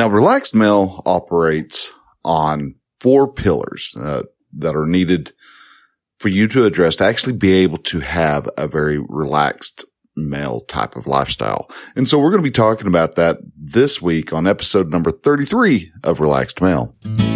Now, Relaxed Male operates on four pillars uh, that are needed for you to address to actually be able to have a very relaxed male type of lifestyle. And so we're going to be talking about that this week on episode number 33 of Relaxed Male. Hello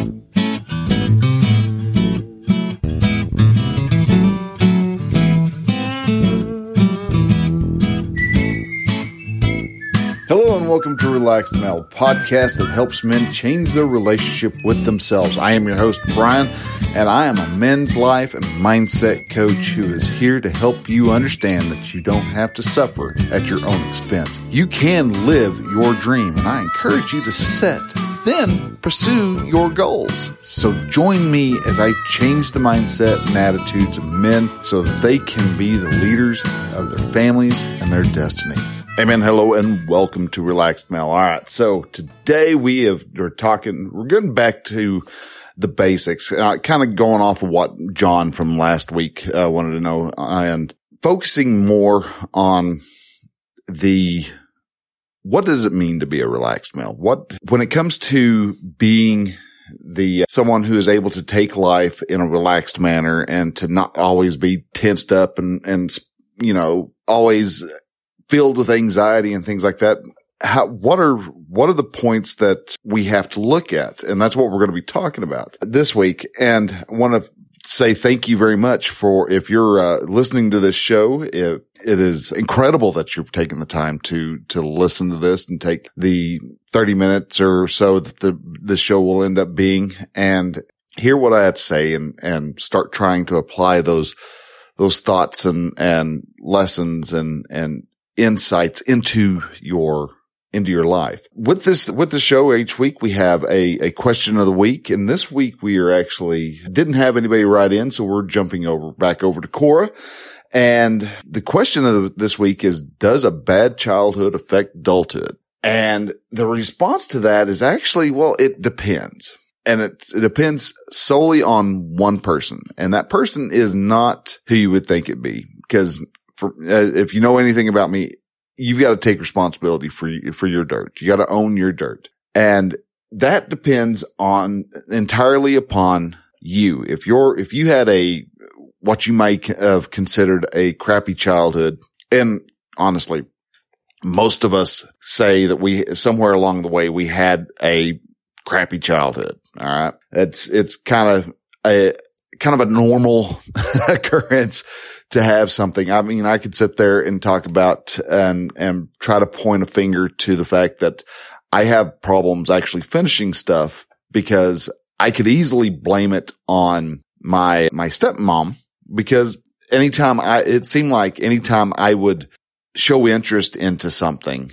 welcome to Relaxed Male, podcast that helps men change their relationship with themselves. I am your host, Brian, and I am a men's life and mindset coach who is here to help you understand that you don't have to suffer at your own expense. You can live your dream, and I encourage you to set then pursue your goals. So join me as I change the mindset and attitudes of men so that they can be the leaders of their families and their destinies. Amen. Hello and welcome to Relaxed Male. All right. So today we have, we're talking, we're getting back to the basics, uh, kind of going off of what John from last week uh, wanted to know and focusing more on the what does it mean to be a relaxed male? What, when it comes to being the uh, someone who is able to take life in a relaxed manner and to not always be tensed up and, and, you know, always filled with anxiety and things like that. How, what are, what are the points that we have to look at? And that's what we're going to be talking about this week. And want to say thank you very much for if you're uh, listening to this show. It, it is incredible that you've taken the time to to listen to this and take the 30 minutes or so that the the show will end up being and hear what I have to say and and start trying to apply those those thoughts and and lessons and and insights into your into your life. With this, with the show each week, we have a, a question of the week. And this week we are actually didn't have anybody write in. So we're jumping over back over to Quora. And the question of this week is, does a bad childhood affect adulthood? And the response to that is actually, well, it depends. And it, it depends solely on one person. And that person is not who you would think it be. Because for, uh, if you know anything about me, you've got to take responsibility for, for your dirt. You got to own your dirt. And that depends on entirely upon you. If you're, if you had a, what you might have considered a crappy childhood, and honestly, most of us say that we, somewhere along the way, we had a crappy childhood. All right. It's, it's kind of a, kind of a normal occurrence to have something. I mean, I could sit there and talk about and, and try to point a finger to the fact that I have problems actually finishing stuff because I could easily blame it on my, my stepmom because anytime I, it seemed like anytime I would show interest into something,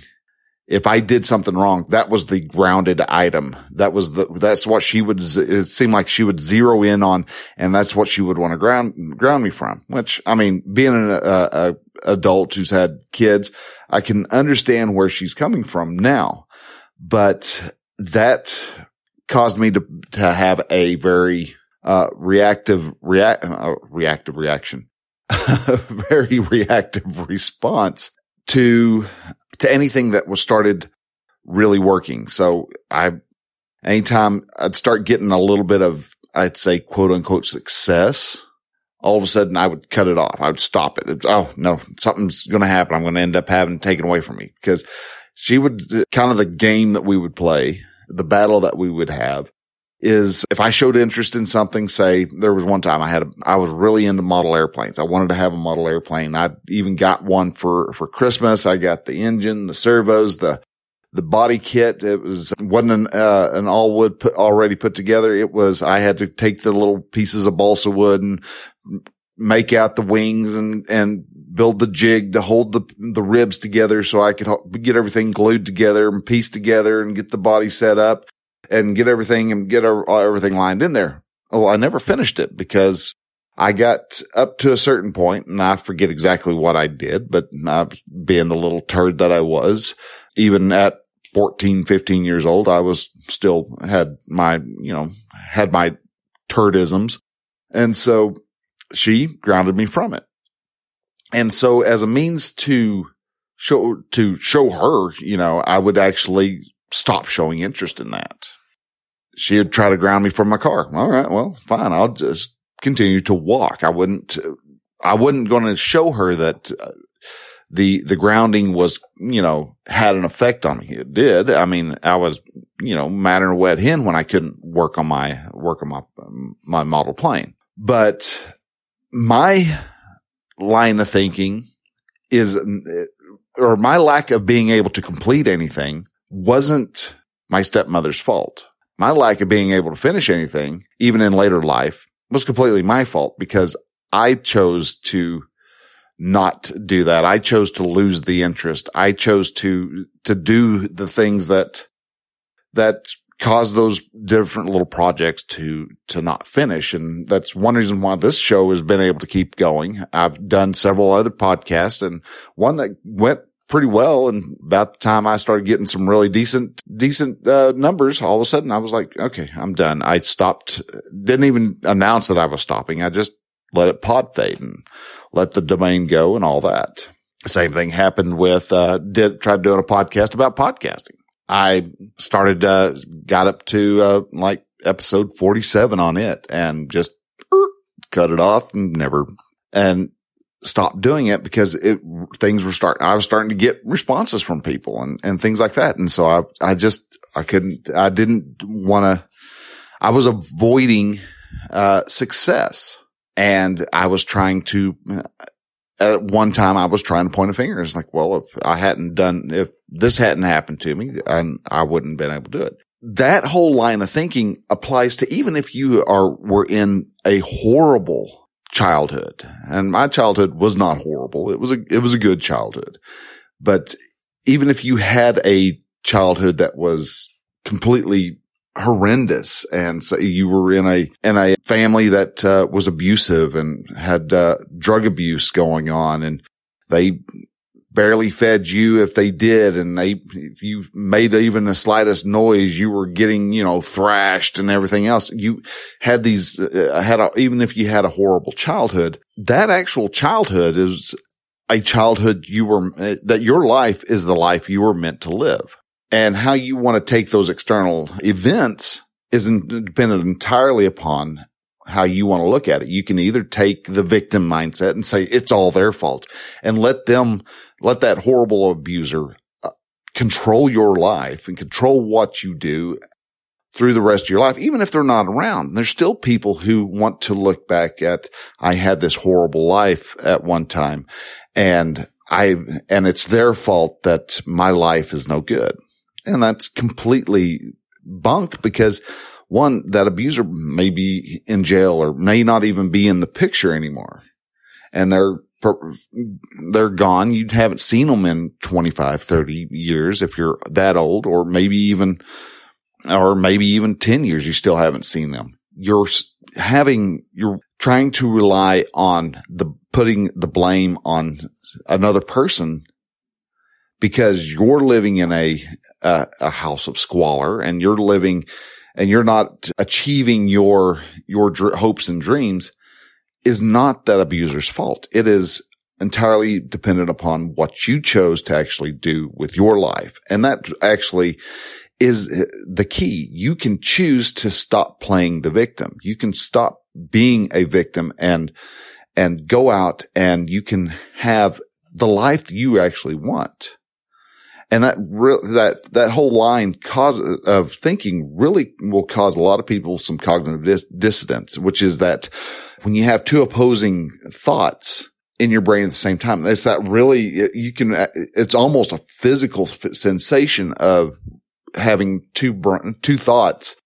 if I did something wrong, that was the grounded item. That was the, that's what she would, it seemed like she would zero in on and that's what she would want to ground, ground me from, which I mean, being an a, a adult who's had kids, I can understand where she's coming from now, but that caused me to, to have a very, uh, reactive, react, uh, reactive reaction, very reactive response to to anything that was started really working. So I, anytime I'd start getting a little bit of, I'd say quote unquote success, all of a sudden I would cut it off. I would stop it. oh no, something's going to happen. I'm going to end up having taken away from me because she would kind of the game that we would play, the battle that we would have is if I showed interest in something, say there was one time I had, a, I was really into model airplanes. I wanted to have a model airplane. I even got one for, for Christmas. I got the engine, the servos, the, the body kit. It was, wasn't an, uh, an all wood put, already put together. It was, I had to take the little pieces of balsa wood and make out the wings and, and build the jig to hold the, the ribs together so I could get everything glued together and pieced together and get the body set up and get everything and get everything lined in there. Well, I never finished it because I got up to a certain point and I forget exactly what I did, but I, being the little turd that I was, even at 14, 15 years old, I was still had my, you know, had my turdisms. And so she grounded me from it. And so as a means to show, to show her, you know, I would actually stop showing interest in that. She would try to ground me from my car. All right. Well, fine. I'll just continue to walk. I wouldn't, I wasn't going to show her that uh, the, the grounding was, you know, had an effect on me. It did. I mean, I was, you know, mad and a wet hen when I couldn't work on my, work on my, my model plane. But my line of thinking is, or my lack of being able to complete anything wasn't my stepmother's fault. My lack of being able to finish anything, even in later life, was completely my fault because I chose to not do that. I chose to lose the interest. I chose to, to do the things that, that caused those different little projects to, to not finish. And that's one reason why this show has been able to keep going. I've done several other podcasts and one that went pretty well. And about the time I started getting some really decent, decent, uh, numbers, all of a sudden I was like, okay, I'm done. I stopped, didn't even announce that I was stopping. I just let it pod fade and let the domain go and all that. Same thing happened with, uh, did, tried doing a podcast about podcasting. I started, uh, got up to, uh, like episode 47 on it and just cut it off and never, and stopped doing it because it, things were starting, I was starting to get responses from people and, and things like that. And so I, I just, I couldn't, I didn't want to, I was avoiding, uh, success and I was trying to, at one time I was trying to point a finger. It's like, well, if I hadn't done, if this hadn't happened to me, I, I wouldn't have been able to do it. That whole line of thinking applies to even if you are, were in a horrible childhood. And my childhood was not horrible. It was a, it was a good childhood. But even if you had a childhood that was completely horrendous and so you were in a in a family that uh, was abusive and had uh, drug abuse going on and they barely fed you if they did. And they, if you made even the slightest noise, you were getting, you know, thrashed and everything else. You had these, uh, had a, even if you had a horrible childhood, that actual childhood is a childhood you were, uh, that your life is the life you were meant to live. And how you want to take those external events is dependent entirely upon how you want to look at it. You can either take the victim mindset and say it's all their fault and let them let that horrible abuser uh, control your life and control what you do through the rest of your life, even if they're not around. There's still people who want to look back at, I had this horrible life at one time and I, and it's their fault that my life is no good. And that's completely bunk because one, that abuser may be in jail or may not even be in the picture anymore. And they're they're gone. You haven't seen them in 25, 30 years if you're that old or maybe even, or maybe even 10 years. You still haven't seen them. You're having, you're trying to rely on the putting the blame on another person because you're living in a, a, a house of squalor and you're living and you're not achieving your, your dr- hopes and dreams is not that abuser's fault. It is entirely dependent upon what you chose to actually do with your life. And that actually is the key. You can choose to stop playing the victim. You can stop being a victim and, and go out and you can have the life you actually want. And that re- that that whole line cause of thinking really will cause a lot of people some cognitive dis- dissonance, which is that when you have two opposing thoughts in your brain at the same time, it's that really you can. Uh, it's almost a physical sensation of having two two thoughts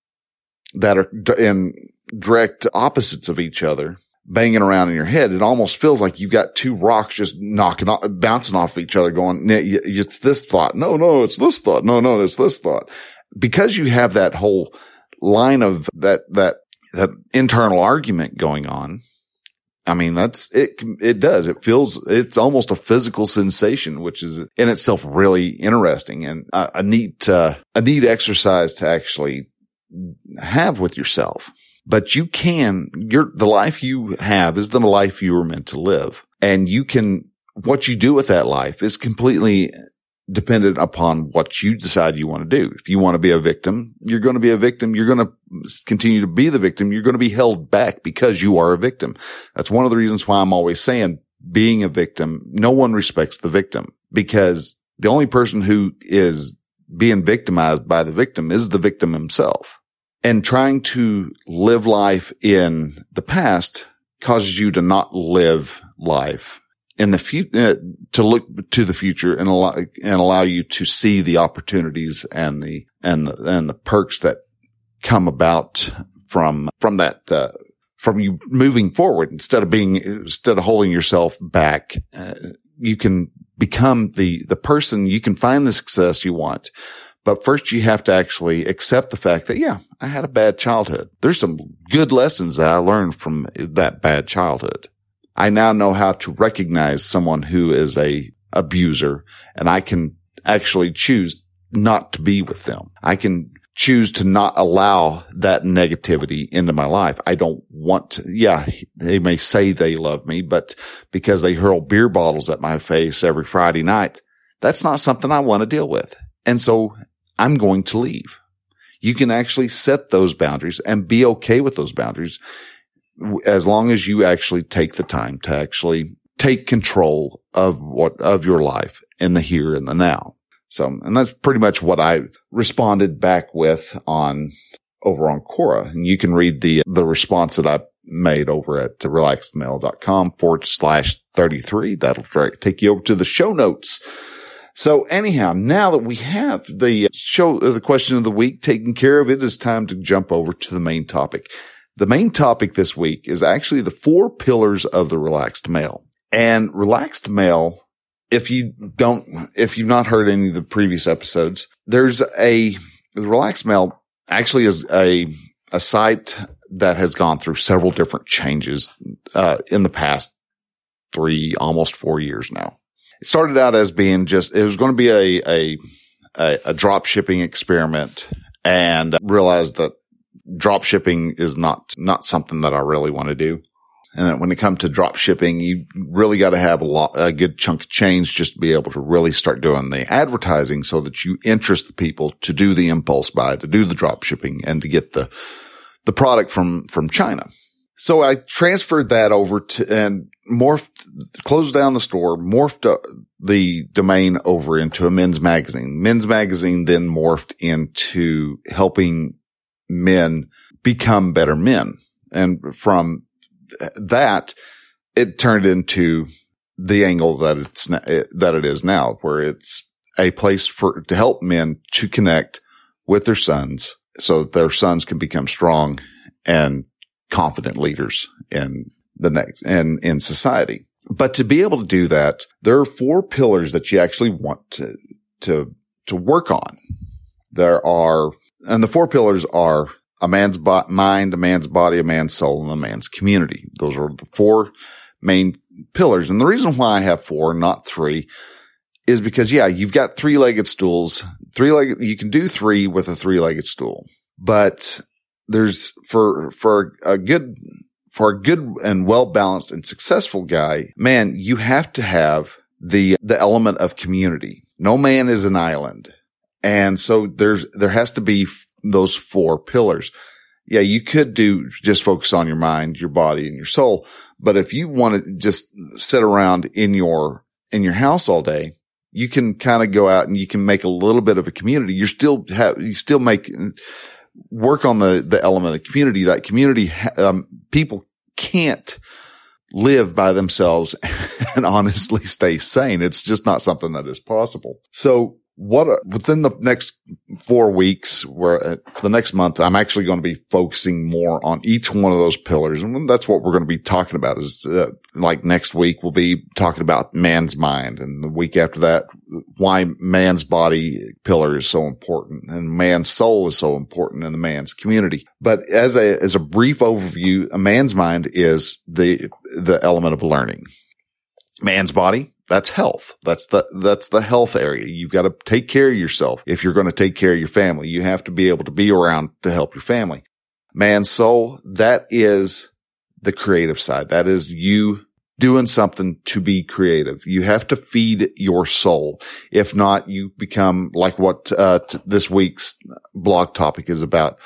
that are in direct opposites of each other banging around in your head, it almost feels like you've got two rocks just knocking off, bouncing off each other going, it's this thought. No, no, it's this thought. No, no, it's this thought. Because you have that whole line of that, that, that internal argument going on. I mean, that's it. It does. It feels, it's almost a physical sensation, which is in itself really interesting and a, a neat, uh, a neat exercise to actually have with yourself but you can, your, the life you have is the life you were meant to live. And you can, what you do with that life is completely dependent upon what you decide you want to do. If you want to be a victim, you're going to be a victim. You're going to continue to be the victim. You're going to be held back because you are a victim. That's one of the reasons why I'm always saying being a victim, no one respects the victim because the only person who is being victimized by the victim is the victim himself. And trying to live life in the past causes you to not live life in the future, uh, to look to the future and allow, and allow you to see the opportunities and the, and the, and the perks that come about from, from that, uh, from you moving forward instead of being, instead of holding yourself back, uh, you can become the, the person you can find the success you want. But first you have to actually accept the fact that, yeah, I had a bad childhood. There's some good lessons that I learned from that bad childhood. I now know how to recognize someone who is a abuser and I can actually choose not to be with them. I can choose to not allow that negativity into my life. I don't want to, yeah, they may say they love me, but because they hurl beer bottles at my face every Friday night, that's not something I want to deal with. And so I'm going to leave. You can actually set those boundaries and be okay with those boundaries as long as you actually take the time to actually take control of what, of your life in the here and the now. So, and that's pretty much what I responded back with on over on Quora. And you can read the, the response that I made over at relaxedmale.com forward slash 33. That'll take you over to the show notes. So anyhow, now that we have the show, the question of the week taken care of, it is time to jump over to the main topic. The main topic this week is actually the four pillars of the relaxed male. And relaxed male, if you don't, if you've not heard any of the previous episodes, there's a, the relaxed male actually is a, a site that has gone through several different changes, uh, in the past three, almost four years now. It started out as being just, it was going to be a, a, a, a drop shipping experiment and realized that drop shipping is not, not something that I really want to do. And when it comes to drop shipping, you really got to have a lot, a good chunk of change just to be able to really start doing the advertising so that you interest the people to do the impulse buy, to do the drop shipping and to get the, the product from, from China. So I transferred that over to and morphed, closed down the store, morphed the domain over into a men's magazine. Men's magazine then morphed into helping men become better men. And from that, it turned into the angle that it's, that it is now, where it's a place for, to help men to connect with their sons so that their sons can become strong and confident leaders in the next and in society. But to be able to do that, there are four pillars that you actually want to, to, to work on. There are and the four pillars are a man's bo- mind, a man's body, a man's soul, and a man's community. Those are the four main pillars. And the reason why I have four, not three, is because, yeah, you've got three legged stools, three legged, you can do three with a three legged stool, but there's for, for a good, for a good and well balanced and successful guy, man, you have to have the, the element of community. No man is an island. And so there's, there has to be those four pillars. Yeah, you could do just focus on your mind, your body and your soul. But if you want to just sit around in your, in your house all day, you can kind of go out and you can make a little bit of a community. You're still have, you still make work on the, the element of community. That community, um, people can't live by themselves and honestly stay sane. It's just not something that is possible. So what are, within the next four weeks where uh, for the next month, I'm actually going to be focusing more on each one of those pillars. And that's what we're going to be talking about is uh, like next week, we'll be talking about man's mind. And the week after that, why man's body pillar is so important and man's soul is so important in the man's community. But as a, as a brief overview, a man's mind is the, the element of learning. Man's body, that's health. That's the, that's the health area. You've got to take care of yourself. If you're going to take care of your family, you have to be able to be around to help your family. Man's soul, that is the creative side. That is you doing something to be creative. You have to feed your soul. If not, you become like what uh, t- this week's blog topic is about,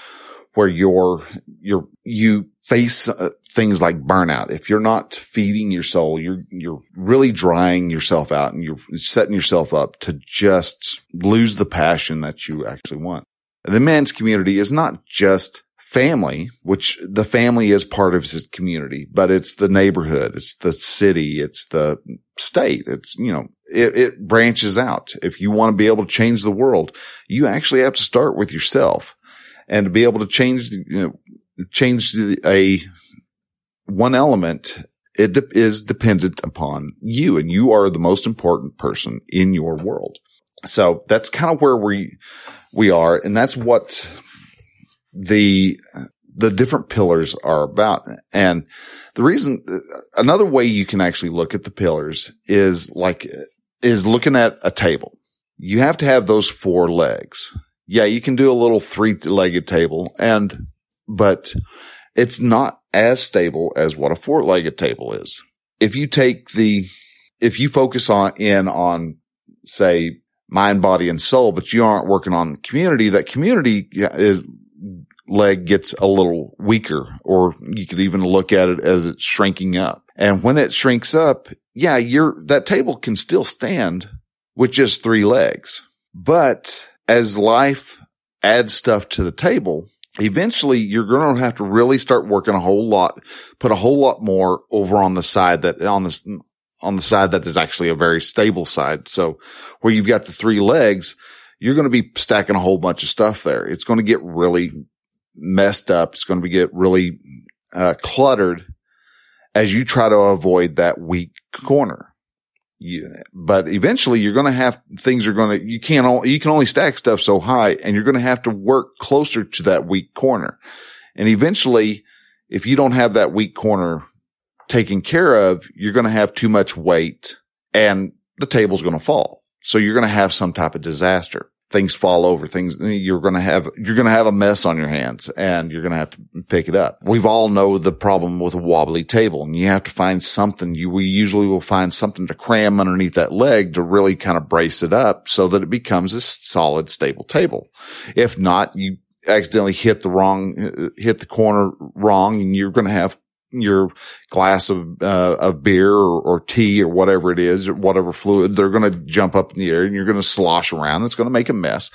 where you're, you're, you face uh, things like burnout. If you're not feeding your soul, you're, you're really drying yourself out and you're setting yourself up to just lose the passion that you actually want. The men's community is not just family, which the family is part of his community, but it's the neighborhood, it's the city, it's the state. It's, you know, it, it branches out. If you want to be able to change the world, you actually have to start with yourself and to be able to change, you know, change the, a one element. It de- is dependent upon you and you are the most important person in your world. So that's kind of where we, we are. And that's what the the different pillars are about. And the reason, another way you can actually look at the pillars is like, is looking at a table. You have to have those four legs. Yeah, you can do a little three legged table and, but it's not as stable as what a four legged table is. If you take the, if you focus on in on, say, mind, body, and soul, but you aren't working on the community, that community is leg gets a little weaker, or you could even look at it as it's shrinking up. And when it shrinks up, yeah, your that table can still stand with just three legs. But as life adds stuff to the table, eventually you're going to have to really start working a whole lot, put a whole lot more over on the side that on this, on the side that is actually a very stable side. So where you've got the three legs, you're going to be stacking a whole bunch of stuff there. It's going to get really messed up. It's going to get really uh, cluttered as you try to avoid that weak corner. You, but eventually you're going to have things are going to, you can't, you can only stack stuff so high and you're going to have to work closer to that weak corner. And eventually, if you don't have that weak corner taken care of, you're going to have too much weight and the table's going to fall. So you're going to have some type of disaster things fall over, things you're going to have, you're going to have a mess on your hands and you're going to have to pick it up. We've all know the problem with a wobbly table and you have to find something you, we usually will find something to cram underneath that leg to really kind of brace it up so that it becomes a solid, stable table. If not, you accidentally hit the wrong, hit the corner wrong and you're going to have your glass of uh, of beer or, or, tea or whatever it is, or whatever fluid, they're going to jump up in the air and you're going to slosh around. It's going to make a mess.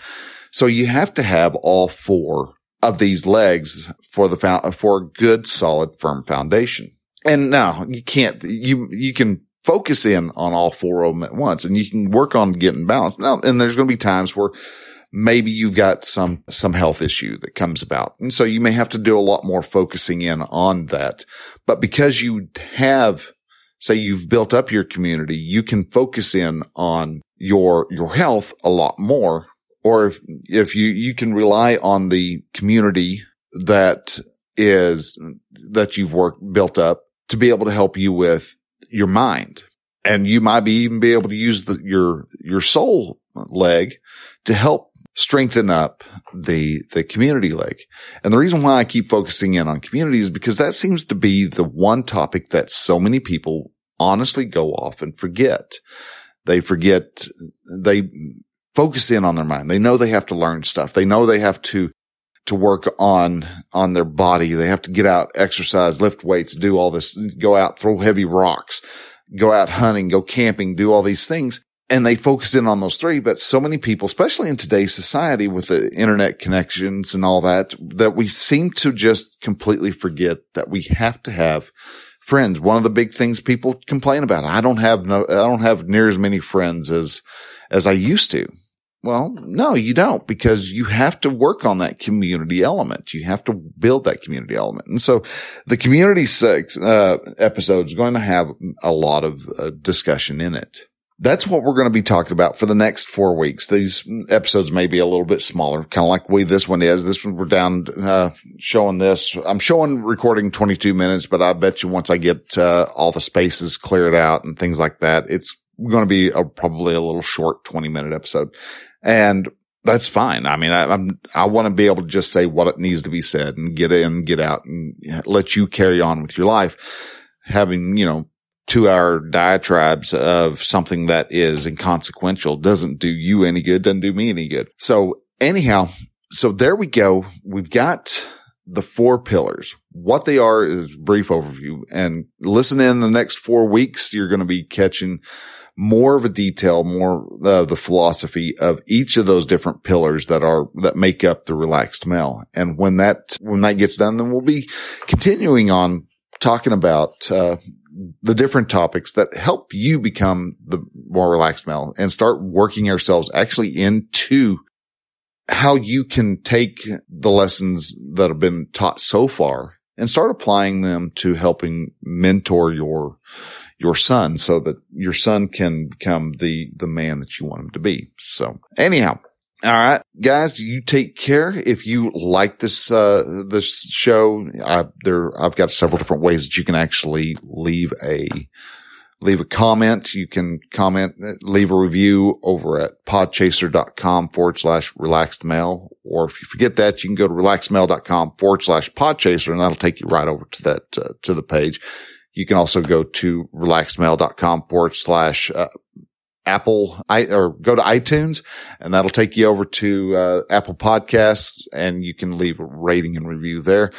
So you have to have all four of these legs for the for a good, solid, firm foundation. And now you can't you you can focus in on all four of them at once, and you can work on getting balanced. Now, and there's going to be times where maybe you've got some, some health issue that comes about. And so you may have to do a lot more focusing in on that. But because you have, say you've built up your community, you can focus in on your, your health a lot more. Or if, if you, you can rely on the community that is, that you've worked, built up to be able to help you with your mind. And you might be even be able to use the, your, your soul leg to help strengthen up the, the community leg. And the reason why I keep focusing in on community is because that seems to be the one topic that so many people honestly go off and forget. They forget, they focus in on their mind. They know they have to learn stuff. They know they have to, to work on, on their body. They have to get out, exercise, lift weights, do all this, go out, throw heavy rocks, go out hunting, go camping, do all these things and they focus in on those three. But so many people, especially in today's society with the internet connections and all that, that we seem to just completely forget that we have to have friends. One of the big things people complain about. I don't have no, I don't have near as many friends as, as I used to. Well, no, you don't because you have to work on that community element. You have to build that community element. And so the community sex, uh, episode is going to have a lot of uh, discussion in it that's what we're going to be talking about for the next four weeks. These episodes may be a little bit smaller, kind of like we this one is. This one we're down uh, showing this. I'm showing recording 22 minutes, but I bet you once I get uh, all the spaces cleared out and things like that, it's going to be a, probably a little short 20 minute episode, and that's fine. I mean, I, I'm I want to be able to just say what it needs to be said and get in, get out, and let you carry on with your life, having you know two hour diatribes of something that is inconsequential doesn't do you any good, doesn't do me any good. So anyhow, so there we go. We've got the four pillars. What they are is brief overview and listen in the next four weeks. You're going to be catching more of a detail, more of the philosophy of each of those different pillars that are, that make up the relaxed male. And when that, when that gets done, then we'll be continuing on talking about, uh, the different topics that help you become the more relaxed male and start working ourselves actually into how you can take the lessons that have been taught so far and start applying them to helping mentor your your son so that your son can become the the man that you want him to be. So anyhow, all right, guys, you take care. If you like this, uh, this show, I, there, I've got several different ways that you can actually leave a, leave a comment. You can comment, leave a review over at podchaser.com forward slash relaxed male. Or if you forget that, you can go to relaxedmale.com forward slash podchaser and that'll take you right over to that, uh, to the page. You can also go to relaxedmale.com forward slash uh, Apple I, or go to iTunes and that'll take you over to uh, Apple Podcasts and you can leave a rating and review there.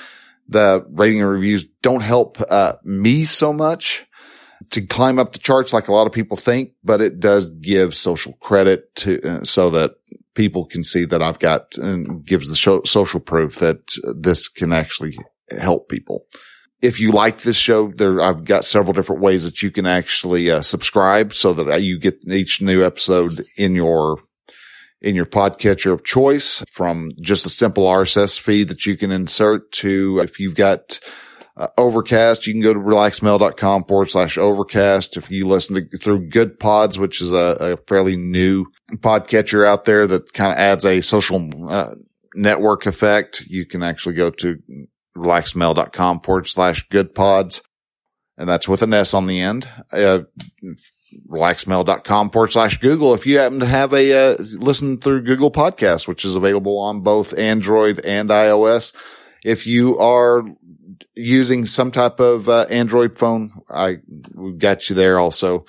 The rating and reviews don't help uh, me so much to climb up the charts like a lot of people think, but it does give social credit to uh, so that people can see that I've got and gives the show, social proof that this can actually help people if you like this show, there I've got several different ways that you can actually uh, subscribe so that you get each new episode in your in your podcatcher of choice from just a simple RSS feed that you can insert to if you've got uh, Overcast, you can go to relaxedmale.com forward slash overcast. If you listen to through Goodpods, which is a, a fairly new podcatcher out there that kind of adds a social uh, network effect, you can actually go to relaxedmale.com forward slash good pods. And that's with an S on the end. Uh, relaxedmale.com forward slash Google. If you happen to have a, uh, listen through Google podcast, which is available on both Android and iOS. If you are using some type of uh, Android phone, I we've got you there also.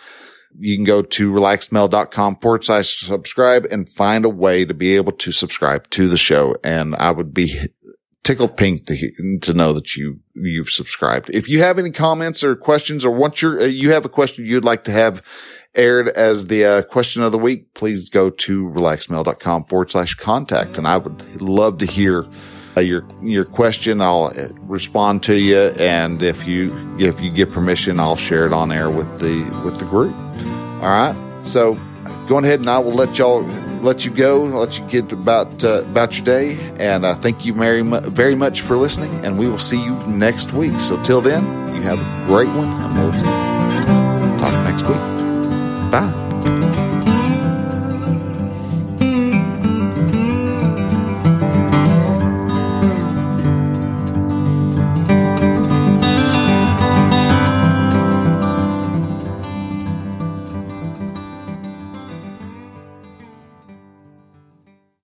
You can go to relaxedmale.com forward slash subscribe and find a way to be able to subscribe to the show. And I would be tickled pink to to know that you you've subscribed. If you have any comments or questions, or want your uh, you have a question you'd like to have aired as the uh, question of the week, please go to relaxedmale.com forward slash contact, and I would love to hear. Uh, your your question. I'll uh, respond to you, and if you if you give permission, I'll share it on air with the with the group. All right. So, going ahead, and I will let y'all let you go, let you get about uh, about your day, and I thank you very very much for listening. And we will see you next week. So till then, you have a great one, and we'll talk next week. Bye.